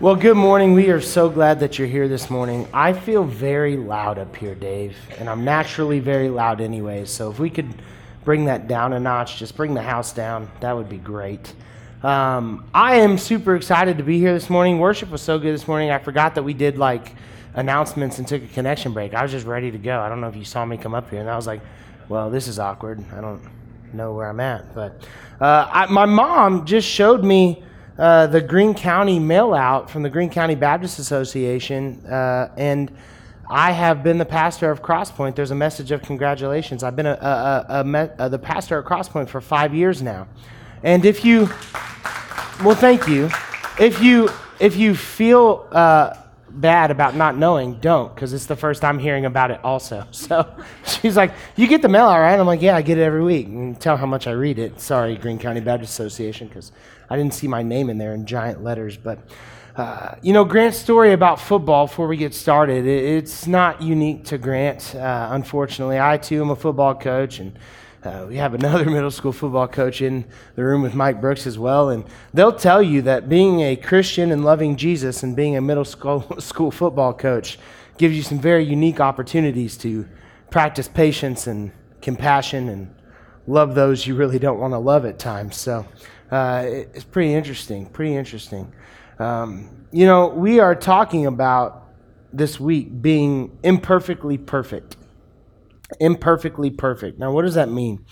Well, good morning. We are so glad that you're here this morning. I feel very loud up here, Dave, and I'm naturally very loud anyway. So if we could bring that down a notch, just bring the house down, that would be great. Um, I am super excited to be here this morning. Worship was so good this morning. I forgot that we did like announcements and took a connection break. I was just ready to go. I don't know if you saw me come up here, and I was like, well, this is awkward. I don't know where I'm at. But uh, I, my mom just showed me uh, the Greene County mail out from the Greene County Baptist Association, uh, and I have been the pastor of Crosspoint. There's a message of congratulations. I've been a, a, a, a, the pastor at Crosspoint for five years now, and if you, well, thank you. If you if you feel uh, bad about not knowing, don't, because it's the first time hearing about it also. So she's like, You get the mail all right? I'm like, Yeah, I get it every week. And tell how much I read it. Sorry, Greene County Baptist Association, because I didn't see my name in there in giant letters. But, uh, you know, Grant's story about football, before we get started, it, it's not unique to Grant, uh, unfortunately. I, too, am a football coach, and uh, we have another middle school football coach in the room with Mike Brooks as well, and they'll tell you that being a Christian and loving Jesus and being a middle school, school football coach gives you some very unique opportunities to practice patience and compassion and love those you really don't want to love at times. So uh, it's pretty interesting, pretty interesting. Um, you know, we are talking about this week being imperfectly perfect imperfectly perfect. Now, what does that mean?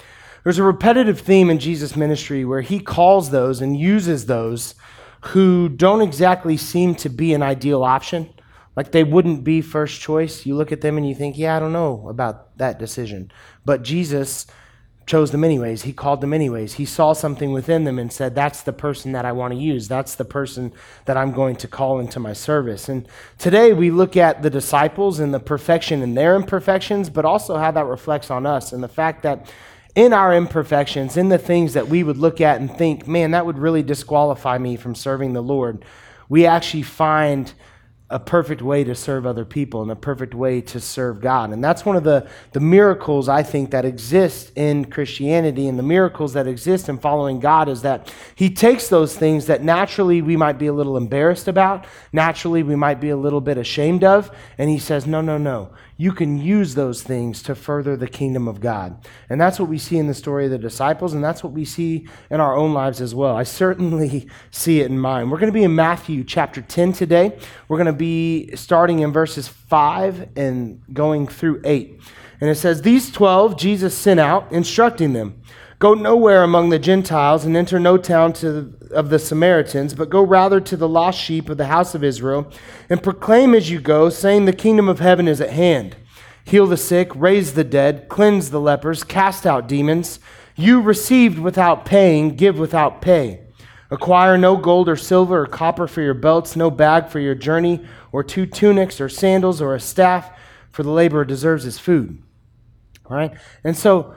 There's a repetitive theme in Jesus' ministry where he calls those and uses those who don't exactly seem to be an ideal option. Like they wouldn't be first choice. You look at them and you think, yeah, I don't know about that decision. But Jesus chose them anyways. He called them anyways. He saw something within them and said, That's the person that I want to use. That's the person that I'm going to call into my service. And today we look at the disciples and the perfection in their imperfections, but also how that reflects on us and the fact that in our imperfections, in the things that we would look at and think, man, that would really disqualify me from serving the Lord, we actually find a perfect way to serve other people and a perfect way to serve God. And that's one of the, the miracles I think that exist in Christianity and the miracles that exist in following God is that He takes those things that naturally we might be a little embarrassed about, naturally we might be a little bit ashamed of, and He says, No, no, no you can use those things to further the kingdom of God. And that's what we see in the story of the disciples, and that's what we see in our own lives as well. I certainly see it in mine. We're going to be in Matthew chapter 10 today. We're going to be starting in verses 5 and going through 8. And it says, These 12 Jesus sent out, instructing them. Go nowhere among the Gentiles and enter no town to, of the Samaritans, but go rather to the lost sheep of the house of Israel and proclaim as you go, saying, The kingdom of heaven is at hand. Heal the sick, raise the dead, cleanse the lepers, cast out demons. You received without paying, give without pay. Acquire no gold or silver or copper for your belts, no bag for your journey, or two tunics or sandals or a staff, for the laborer deserves his food. All right? And so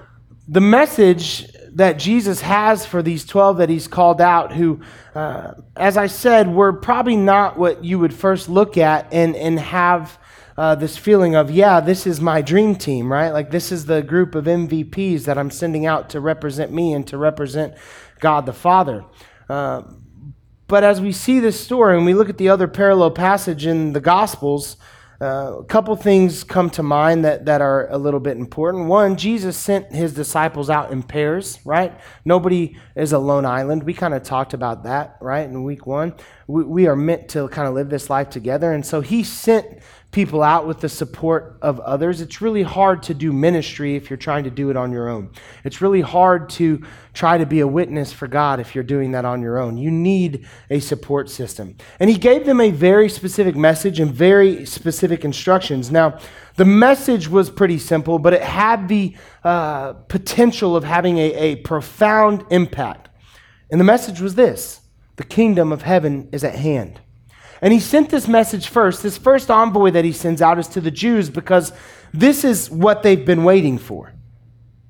the message that Jesus has for these 12 that he's called out, who, uh, as I said, were probably not what you would first look at and, and have uh, this feeling of, yeah, this is my dream team, right? Like, this is the group of MVPs that I'm sending out to represent me and to represent God the Father. Uh, but as we see this story and we look at the other parallel passage in the Gospels, uh, a couple things come to mind that, that are a little bit important. One, Jesus sent his disciples out in pairs, right? Nobody is a lone island. We kind of talked about that, right, in week one. We, we are meant to kind of live this life together. And so he sent people out with the support of others. It's really hard to do ministry if you're trying to do it on your own. It's really hard to try to be a witness for God if you're doing that on your own. You need a support system. And he gave them a very specific message and very specific instructions. Now, the message was pretty simple, but it had the uh, potential of having a, a profound impact. And the message was this the kingdom of heaven is at hand. And he sent this message first. This first envoy that he sends out is to the Jews because this is what they've been waiting for.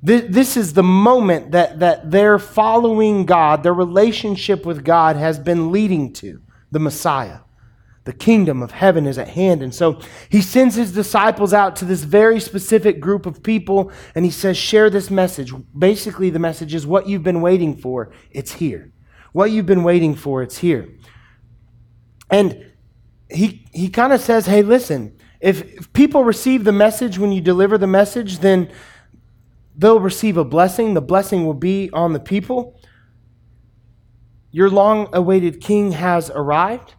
This is the moment that, that their following God, their relationship with God has been leading to the Messiah. The kingdom of heaven is at hand. And so he sends his disciples out to this very specific group of people and he says, Share this message. Basically, the message is what you've been waiting for, it's here. What you've been waiting for, it's here. And he, he kind of says, hey, listen, if, if people receive the message when you deliver the message, then they'll receive a blessing. The blessing will be on the people. Your long awaited king has arrived.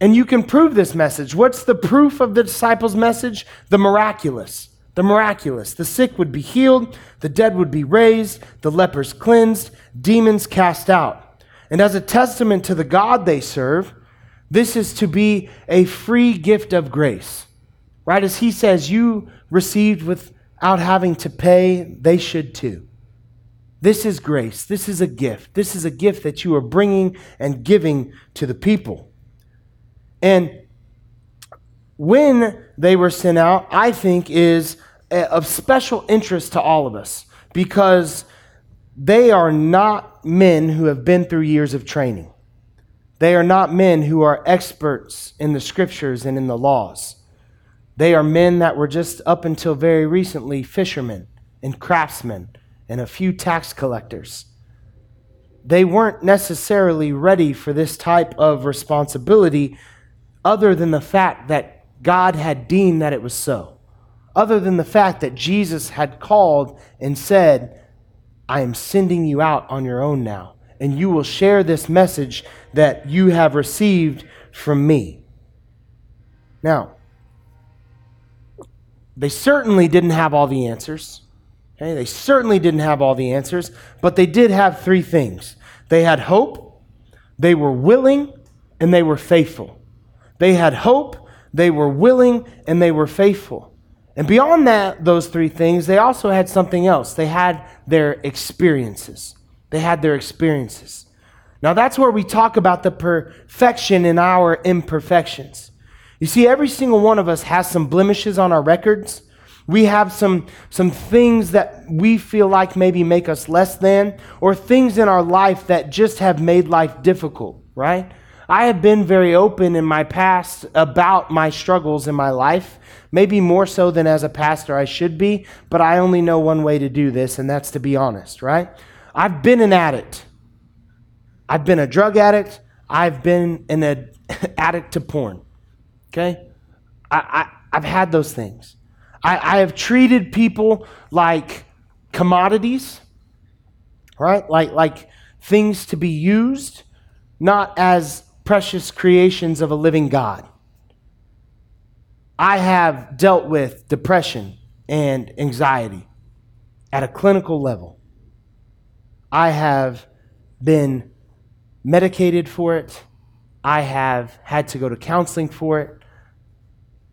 And you can prove this message. What's the proof of the disciples' message? The miraculous. The miraculous. The sick would be healed, the dead would be raised, the lepers cleansed, demons cast out. And as a testament to the God they serve, this is to be a free gift of grace. Right? As he says, you received without having to pay, they should too. This is grace. This is a gift. This is a gift that you are bringing and giving to the people. And when they were sent out, I think is of special interest to all of us because they are not men who have been through years of training. They are not men who are experts in the scriptures and in the laws. They are men that were just up until very recently fishermen and craftsmen and a few tax collectors. They weren't necessarily ready for this type of responsibility, other than the fact that God had deemed that it was so, other than the fact that Jesus had called and said, I am sending you out on your own now, and you will share this message that you have received from me. Now, they certainly didn't have all the answers. Okay? They certainly didn't have all the answers, but they did have three things they had hope, they were willing, and they were faithful. They had hope, they were willing, and they were faithful. And beyond that, those three things, they also had something else. They had their experiences. They had their experiences. Now, that's where we talk about the perfection in our imperfections. You see, every single one of us has some blemishes on our records. We have some, some things that we feel like maybe make us less than, or things in our life that just have made life difficult, right? I have been very open in my past about my struggles in my life, maybe more so than as a pastor I should be, but I only know one way to do this, and that's to be honest, right? I've been an addict. I've been a drug addict. I've been an ad- addict to porn. Okay? I, I, have had those things. I, I have treated people like commodities, right? Like, like things to be used, not as precious creations of a living God. I have dealt with depression and anxiety at a clinical level. I have been medicated for it. I have had to go to counseling for it.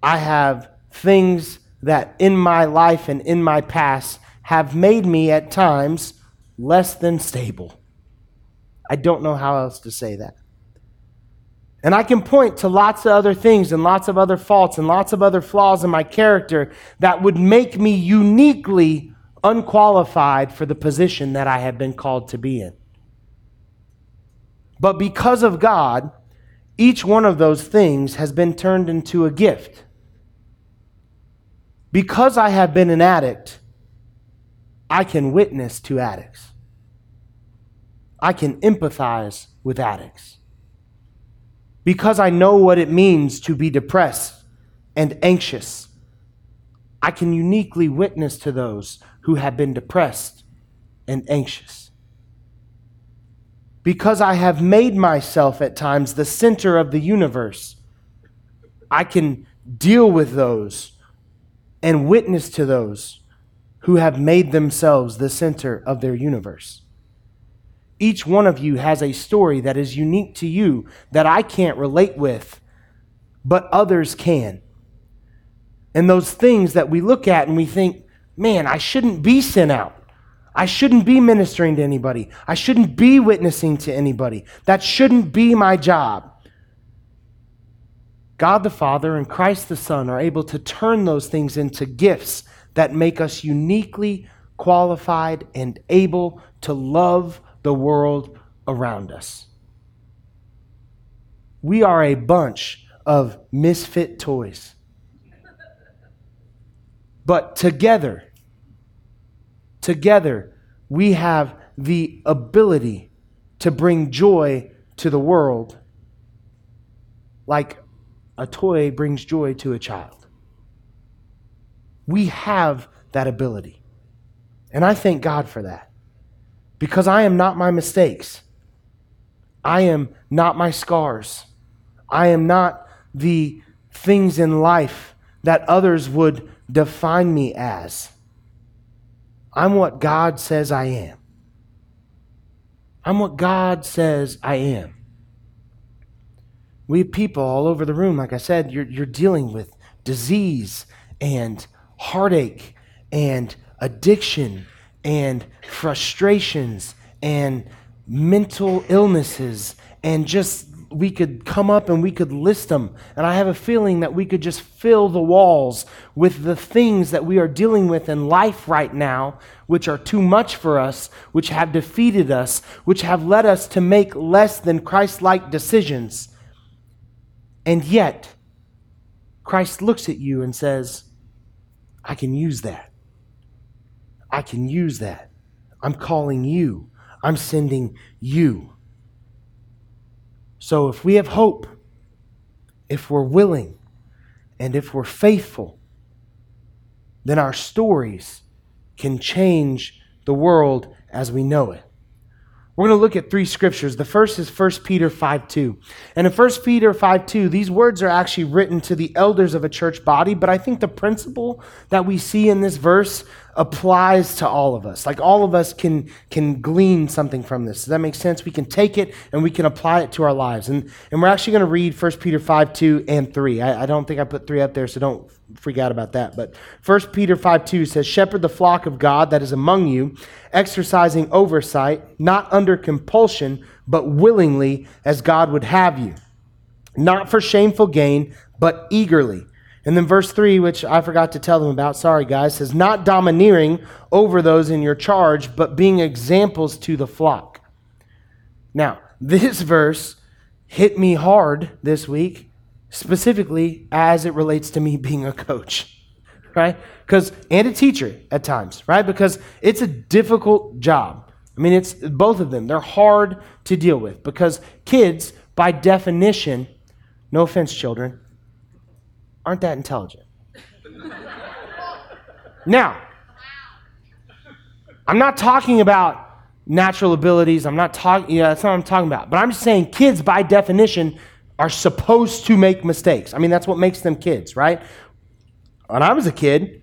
I have things that in my life and in my past have made me at times less than stable. I don't know how else to say that. And I can point to lots of other things and lots of other faults and lots of other flaws in my character that would make me uniquely unqualified for the position that I have been called to be in. But because of God, each one of those things has been turned into a gift. Because I have been an addict, I can witness to addicts. I can empathize with addicts. Because I know what it means to be depressed and anxious, I can uniquely witness to those who have been depressed and anxious. Because I have made myself at times the center of the universe, I can deal with those and witness to those who have made themselves the center of their universe. Each one of you has a story that is unique to you that I can't relate with, but others can. And those things that we look at and we think, man, I shouldn't be sent out. I shouldn't be ministering to anybody. I shouldn't be witnessing to anybody. That shouldn't be my job. God the Father and Christ the Son are able to turn those things into gifts that make us uniquely qualified and able to love the world around us. We are a bunch of misfit toys. But together, together, we have the ability to bring joy to the world like a toy brings joy to a child. We have that ability. And I thank God for that. Because I am not my mistakes. I am not my scars. I am not the things in life that others would define me as. I'm what God says I am. I'm what God says I am. We people all over the room, like I said, you're, you're dealing with disease and heartache and addiction and frustrations and mental illnesses and just we could come up and we could list them. And I have a feeling that we could just fill the walls with the things that we are dealing with in life right now, which are too much for us, which have defeated us, which have led us to make less than Christ like decisions. And yet, Christ looks at you and says, I can use that. I can use that. I'm calling you. I'm sending you. So if we have hope, if we're willing, and if we're faithful, then our stories can change the world as we know it. We're going to look at three scriptures. The first is 1 Peter 5 2. And in 1 Peter 5 2, these words are actually written to the elders of a church body, but I think the principle that we see in this verse applies to all of us. Like all of us can, can glean something from this. Does that make sense? We can take it and we can apply it to our lives. And, and we're actually going to read 1 Peter 5 2 and 3. I, I don't think I put 3 up there, so don't freak out about that. But 1 Peter 5 2 says, Shepherd the flock of God that is among you, exercising oversight, not under compulsion, but willingly, as God would have you. Not for shameful gain, but eagerly. And then verse 3, which I forgot to tell them about, sorry guys, says, Not domineering over those in your charge, but being examples to the flock. Now, this verse hit me hard this week specifically as it relates to me being a coach, right? Because, and a teacher at times, right? Because it's a difficult job. I mean, it's both of them. They're hard to deal with because kids, by definition, no offense, children, aren't that intelligent. now, I'm not talking about natural abilities. I'm not talking, yeah, that's not what I'm talking about. But I'm just saying kids, by definition, are supposed to make mistakes. I mean, that's what makes them kids, right? When I was a kid,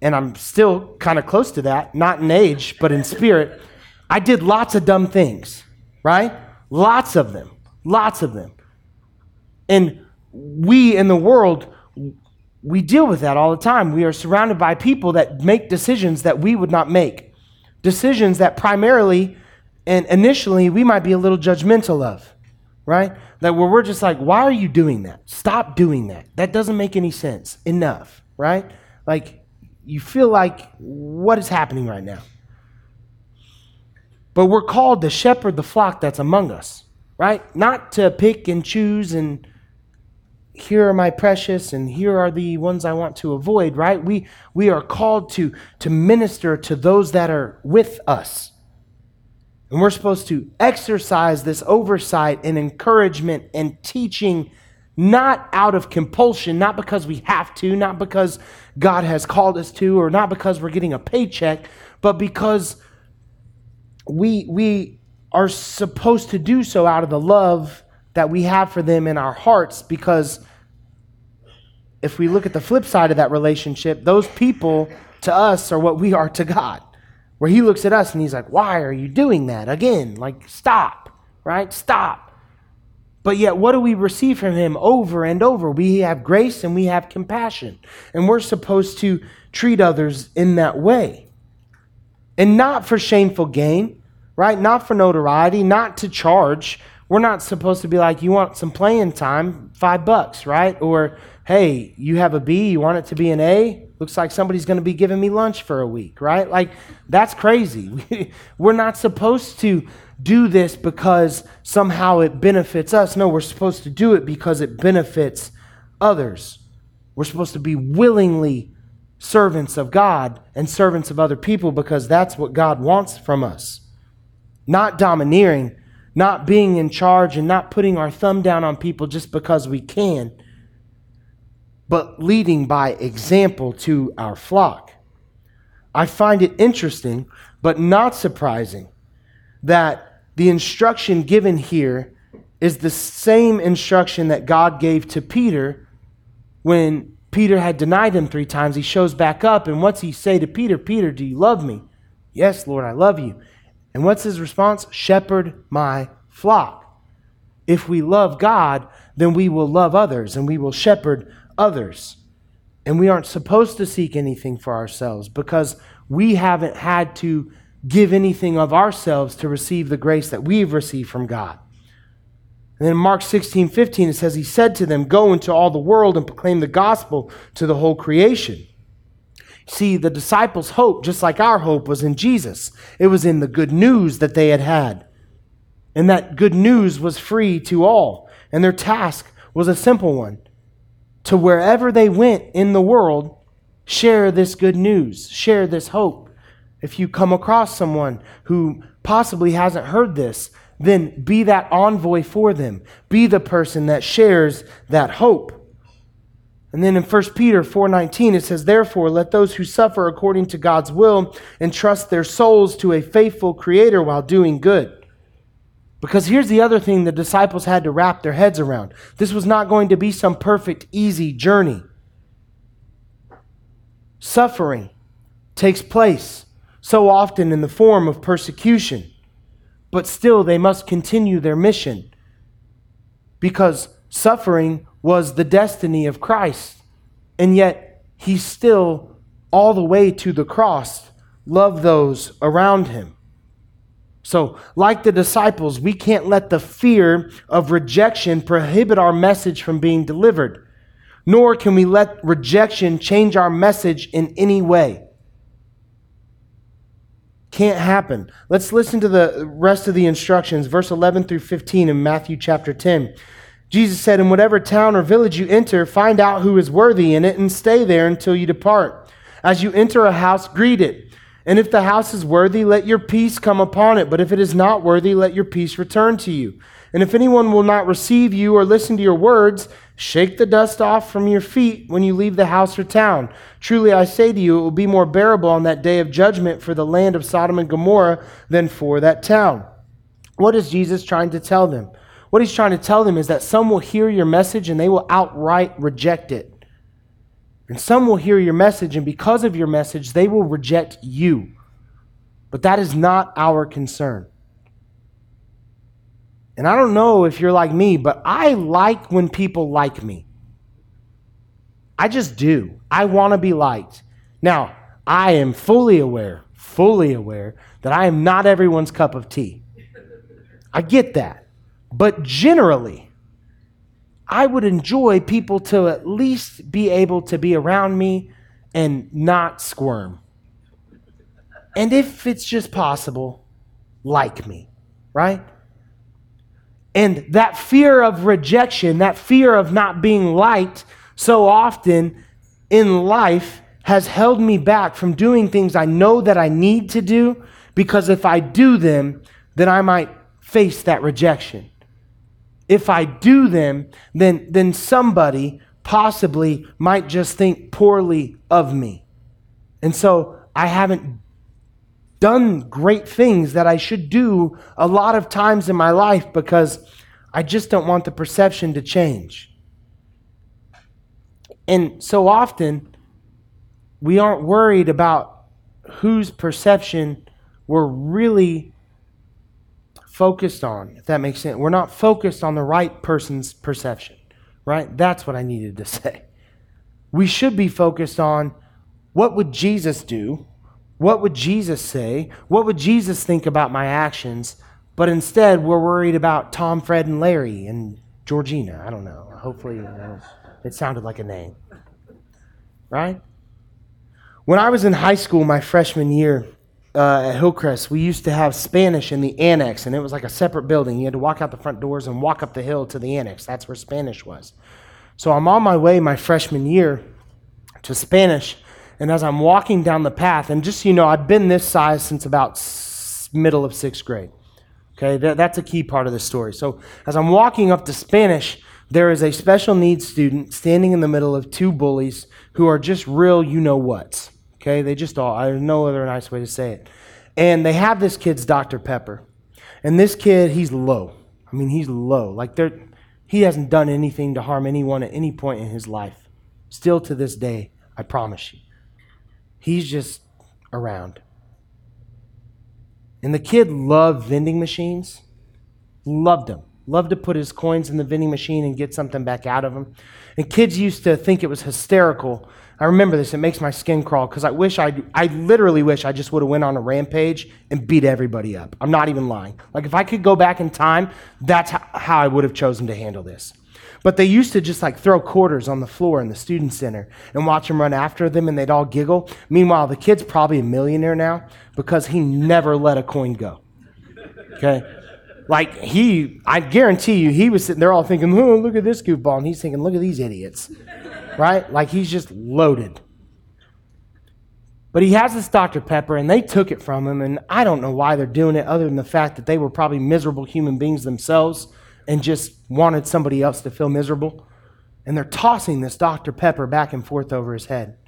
and I'm still kind of close to that, not in age, but in spirit, I did lots of dumb things, right? Lots of them, lots of them. And we in the world, we deal with that all the time. We are surrounded by people that make decisions that we would not make, decisions that primarily and initially we might be a little judgmental of right? That where we're just like, why are you doing that? Stop doing that. That doesn't make any sense. Enough, right? Like, you feel like, what is happening right now? But we're called to shepherd the flock that's among us, right? Not to pick and choose and here are my precious and here are the ones I want to avoid, right? We, we are called to, to minister to those that are with us and we're supposed to exercise this oversight and encouragement and teaching not out of compulsion, not because we have to, not because God has called us to, or not because we're getting a paycheck, but because we, we are supposed to do so out of the love that we have for them in our hearts. Because if we look at the flip side of that relationship, those people to us are what we are to God where he looks at us and he's like, Why are you doing that again? Like, stop, right? Stop. But yet, what do we receive from him over and over? We have grace and we have compassion. And we're supposed to treat others in that way. And not for shameful gain, right? Not for notoriety, not to charge. We're not supposed to be like, You want some playing time? Five bucks, right? Or, Hey, you have a B, you want it to be an A? Looks like somebody's going to be giving me lunch for a week, right? Like, that's crazy. We're not supposed to do this because somehow it benefits us. No, we're supposed to do it because it benefits others. We're supposed to be willingly servants of God and servants of other people because that's what God wants from us. Not domineering, not being in charge, and not putting our thumb down on people just because we can but leading by example to our flock. I find it interesting, but not surprising, that the instruction given here is the same instruction that God gave to Peter when Peter had denied him three times. He shows back up, and what's he say to Peter? Peter, do you love me? Yes, Lord, I love you. And what's his response? Shepherd my flock. If we love God, then we will love others and we will shepherd others. And we aren't supposed to seek anything for ourselves because we haven't had to give anything of ourselves to receive the grace that we've received from God. And then in Mark 16, 15, it says, He said to them, Go into all the world and proclaim the gospel to the whole creation. See, the disciples' hope, just like our hope, was in Jesus. It was in the good news that they had had. And that good news was free to all. And their task was a simple one to wherever they went in the world, share this good news, share this hope. If you come across someone who possibly hasn't heard this, then be that envoy for them. Be the person that shares that hope. And then in 1 Peter 4:19 it says therefore let those who suffer according to God's will entrust their souls to a faithful creator while doing good. Because here's the other thing the disciples had to wrap their heads around this was not going to be some perfect, easy journey. Suffering takes place so often in the form of persecution, but still they must continue their mission because suffering was the destiny of Christ. And yet, he still, all the way to the cross, loved those around him. So, like the disciples, we can't let the fear of rejection prohibit our message from being delivered, nor can we let rejection change our message in any way. Can't happen. Let's listen to the rest of the instructions, verse 11 through 15 in Matthew chapter 10. Jesus said, In whatever town or village you enter, find out who is worthy in it and stay there until you depart. As you enter a house, greet it. And if the house is worthy, let your peace come upon it. But if it is not worthy, let your peace return to you. And if anyone will not receive you or listen to your words, shake the dust off from your feet when you leave the house or town. Truly I say to you, it will be more bearable on that day of judgment for the land of Sodom and Gomorrah than for that town. What is Jesus trying to tell them? What he's trying to tell them is that some will hear your message and they will outright reject it. And some will hear your message, and because of your message, they will reject you. But that is not our concern. And I don't know if you're like me, but I like when people like me. I just do. I want to be liked. Now, I am fully aware, fully aware that I am not everyone's cup of tea. I get that. But generally, I would enjoy people to at least be able to be around me and not squirm. And if it's just possible, like me, right? And that fear of rejection, that fear of not being liked so often in life has held me back from doing things I know that I need to do because if I do them, then I might face that rejection if I do them, then, then somebody possibly might just think poorly of me. And so I haven't done great things that I should do a lot of times in my life because I just don't want the perception to change. And so often, we aren't worried about whose perception we're really focused on, if that makes sense. We're not focused on the right person's perception, right? That's what I needed to say. We should be focused on what would Jesus do? What would Jesus say? What would Jesus think about my actions? But instead, we're worried about Tom, Fred, and Larry and Georgina. I don't know. Hopefully, you know, it sounded like a name. Right? When I was in high school, my freshman year, uh, at Hillcrest, we used to have Spanish in the annex, and it was like a separate building. You had to walk out the front doors and walk up the hill to the annex. That's where Spanish was. So I'm on my way my freshman year to Spanish, and as I'm walking down the path, and just so you know, I've been this size since about middle of sixth grade. Okay, that, that's a key part of the story. So as I'm walking up to Spanish, There is a special needs student standing in the middle of two bullies who are just real you know what's. Okay, they just all, there's no other nice way to say it. And they have this kid's Dr. Pepper. And this kid, he's low. I mean, he's low. Like, they're, he hasn't done anything to harm anyone at any point in his life. Still to this day, I promise you. He's just around. And the kid loved vending machines, loved them, loved to put his coins in the vending machine and get something back out of them. And kids used to think it was hysterical. I remember this, it makes my skin crawl because I wish I, I literally wish I just would have went on a rampage and beat everybody up. I'm not even lying. Like if I could go back in time, that's how I would have chosen to handle this. But they used to just like throw quarters on the floor in the student center and watch them run after them and they'd all giggle. Meanwhile, the kid's probably a millionaire now because he never let a coin go. Okay? Like he, I guarantee you, he was sitting there all thinking, oh, look at this goofball. And he's thinking, look at these idiots. Right? Like he's just loaded. But he has this Dr. Pepper, and they took it from him, and I don't know why they're doing it other than the fact that they were probably miserable human beings themselves and just wanted somebody else to feel miserable. And they're tossing this Dr. Pepper back and forth over his head.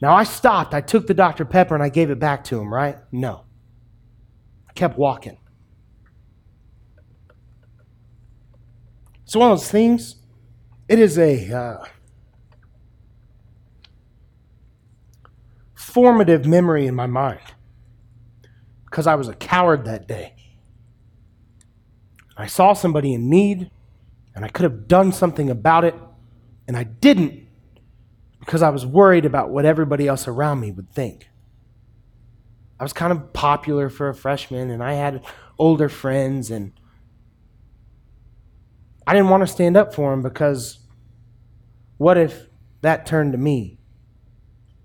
Now I stopped. I took the Dr. Pepper and I gave it back to him, right? No. I kept walking. It's one of those things. It is a uh, formative memory in my mind because I was a coward that day. I saw somebody in need, and I could have done something about it, and I didn't because I was worried about what everybody else around me would think. I was kind of popular for a freshman, and I had older friends, and I didn't want to stand up for them because what if that turned to me?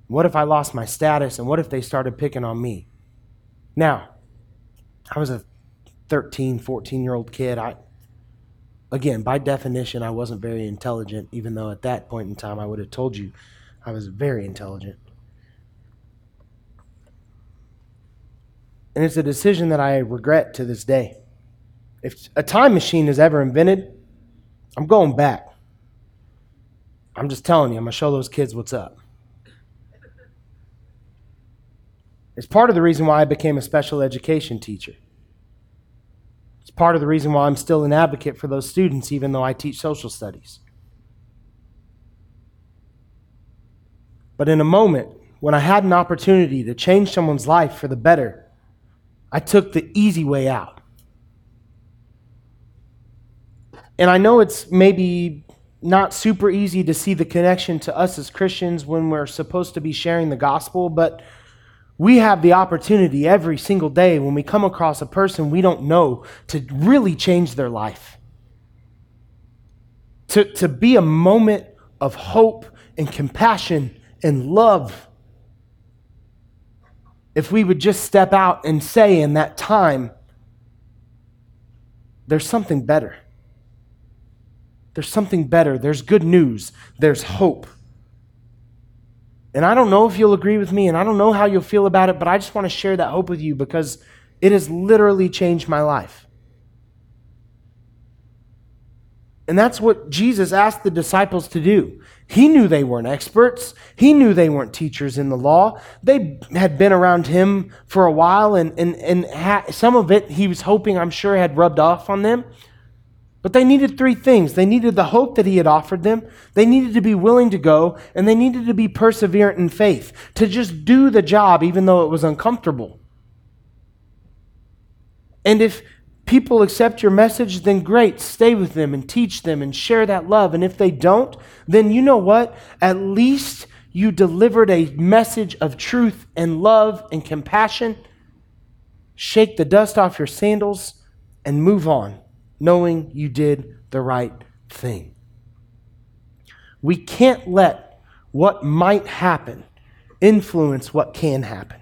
What if I lost my status, and what if they started picking on me? Now, I was a 13, 14 year old kid. I, again, by definition, I wasn't very intelligent, even though at that point in time I would have told you I was very intelligent. And it's a decision that I regret to this day. If a time machine is ever invented, I'm going back. I'm just telling you, I'm going to show those kids what's up. It's part of the reason why I became a special education teacher It's part of the reason why I'm still an advocate for those students, even though I teach social studies. But in a moment, when I had an opportunity to change someone's life for the better, I took the easy way out. And I know it's maybe not super easy to see the connection to us as Christians when we're supposed to be sharing the gospel, but we have the opportunity every single day when we come across a person we don't know to really change their life. To, to be a moment of hope and compassion and love. If we would just step out and say in that time, there's something better. There's something better. There's good news. There's hope. And I don't know if you'll agree with me, and I don't know how you'll feel about it, but I just want to share that hope with you because it has literally changed my life. And that's what Jesus asked the disciples to do. He knew they weren't experts. He knew they weren't teachers in the law. They had been around him for a while, and, and, and ha- some of it he was hoping, I'm sure, had rubbed off on them. But they needed three things. They needed the hope that he had offered them, they needed to be willing to go, and they needed to be perseverant in faith, to just do the job even though it was uncomfortable. And if people accept your message, then great, stay with them and teach them and share that love. And if they don't, then you know what? At least you delivered a message of truth and love and compassion. Shake the dust off your sandals and move on knowing you did the right thing. We can't let what might happen influence what can happen.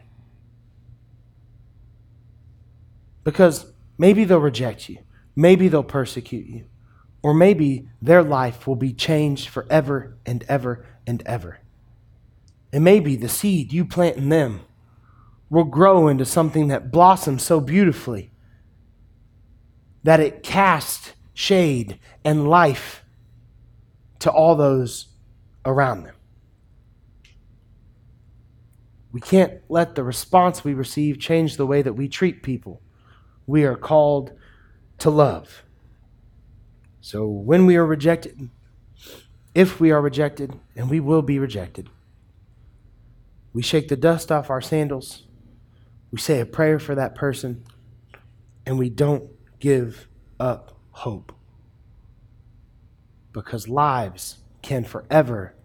Because maybe they'll reject you, maybe they'll persecute you, or maybe their life will be changed forever and ever and ever. And maybe the seed you plant in them will grow into something that blossoms so beautifully that it casts shade and life to all those around them. We can't let the response we receive change the way that we treat people. We are called to love. So when we are rejected, if we are rejected, and we will be rejected, we shake the dust off our sandals, we say a prayer for that person, and we don't give up hope. Because lives can forever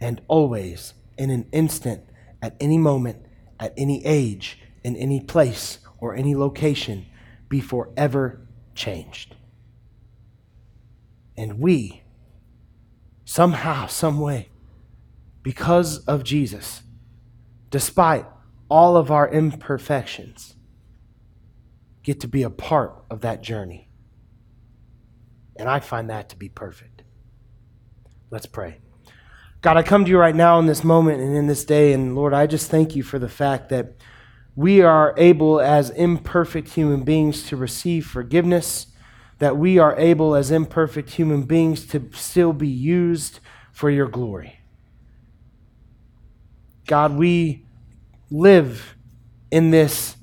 and always, in an instant, at any moment, at any age, in any place, or any location, be forever changed. And we, somehow, some way, because of Jesus, despite all of our imperfections, get to be a part of that journey. And I find that to be perfect. Let's pray. God, I come to you right now in this moment and in this day, and Lord, I just thank you for the fact that we are able as imperfect human beings to receive forgiveness, that we are able as imperfect human beings to still be used for your glory. God, we live in this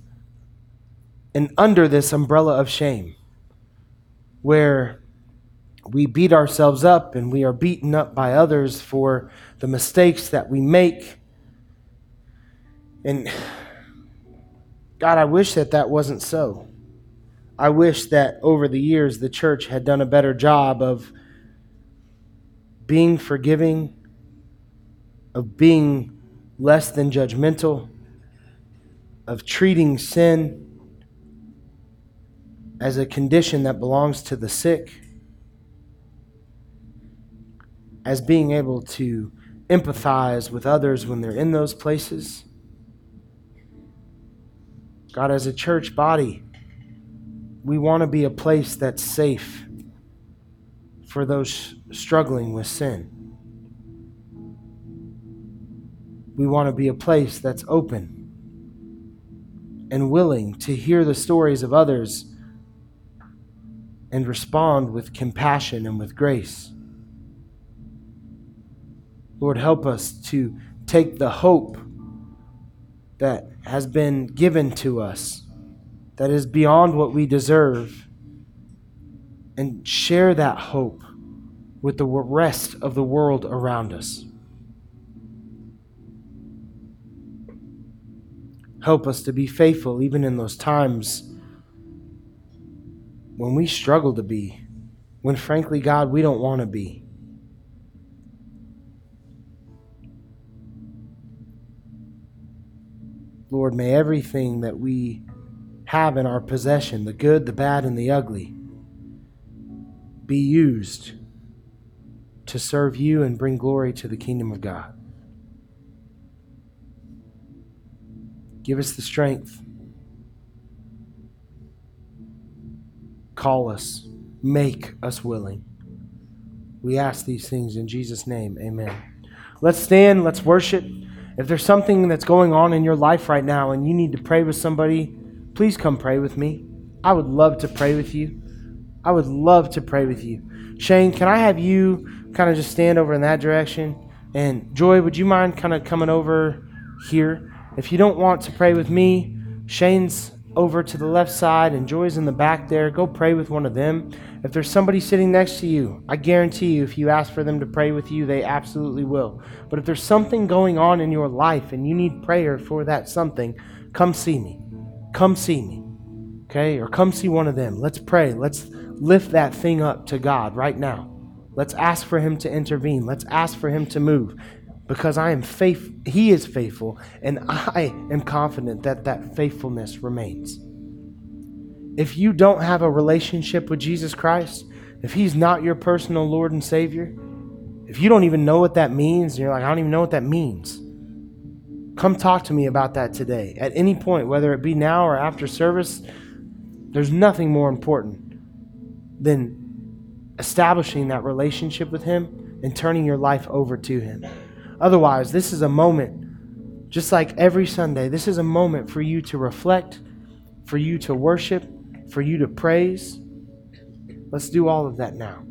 and under this umbrella of shame where we beat ourselves up and we are beaten up by others for the mistakes that we make. And God, I wish that that wasn't so. I wish that over the years the church had done a better job of being forgiving, of being less than judgmental, of treating sin as a condition that belongs to the sick, as being able to empathize with others when they're in those places God, as a church body, we want to be a place that's safe for those struggling with sin. We want to be a place that's open and willing to hear the stories of others and respond with compassion and with grace. Lord, help us to take the hope that has been given to us that is beyond what we deserve and share that hope with the rest of the world around us. Help us to be faithful even in those times when we struggle to be, when frankly, God, we don't want to be. Lord, may everything that we have in our possession, the good, the bad, and the ugly, be used to serve you and bring glory to the kingdom of God. Give us the strength. Call us. Make us willing. We ask these things in Jesus' name. Amen. Let's stand. Let's worship. If there's something that's going on in your life right now and you need to pray with somebody, please come pray with me. I would love to pray with you. I would love to pray with you. Shane, can I have you kind of just stand over in that direction? And Joy, would you mind kind of coming over here? If you don't want to pray with me, Shane's over to the left side and Joy's in the back there. Go pray with one of them. If there's somebody sitting next to you, I guarantee you, if you ask for them to pray with you, they absolutely will. But if there's something going on in your life and you need prayer for that something, come see me. Come see me. Okay? Or come see one of them. Let's pray. Let's lift that thing up to God right now. Let's ask for Him to intervene. Let's ask for Him to move because I am faith he is faithful and I am confident that that faithfulness remains. If you don't have a relationship with Jesus Christ, if he's not your personal Lord and Savior, if you don't even know what that means, you're like, I don't even know what that means, come talk to me about that today. At any point, whether it be now or after service, there's nothing more important than establishing that relationship with him and turning your life over to him. Otherwise, this is a moment, just like every Sunday, this is a moment for you to reflect, for you to worship, for you to praise. Let's do all of that now.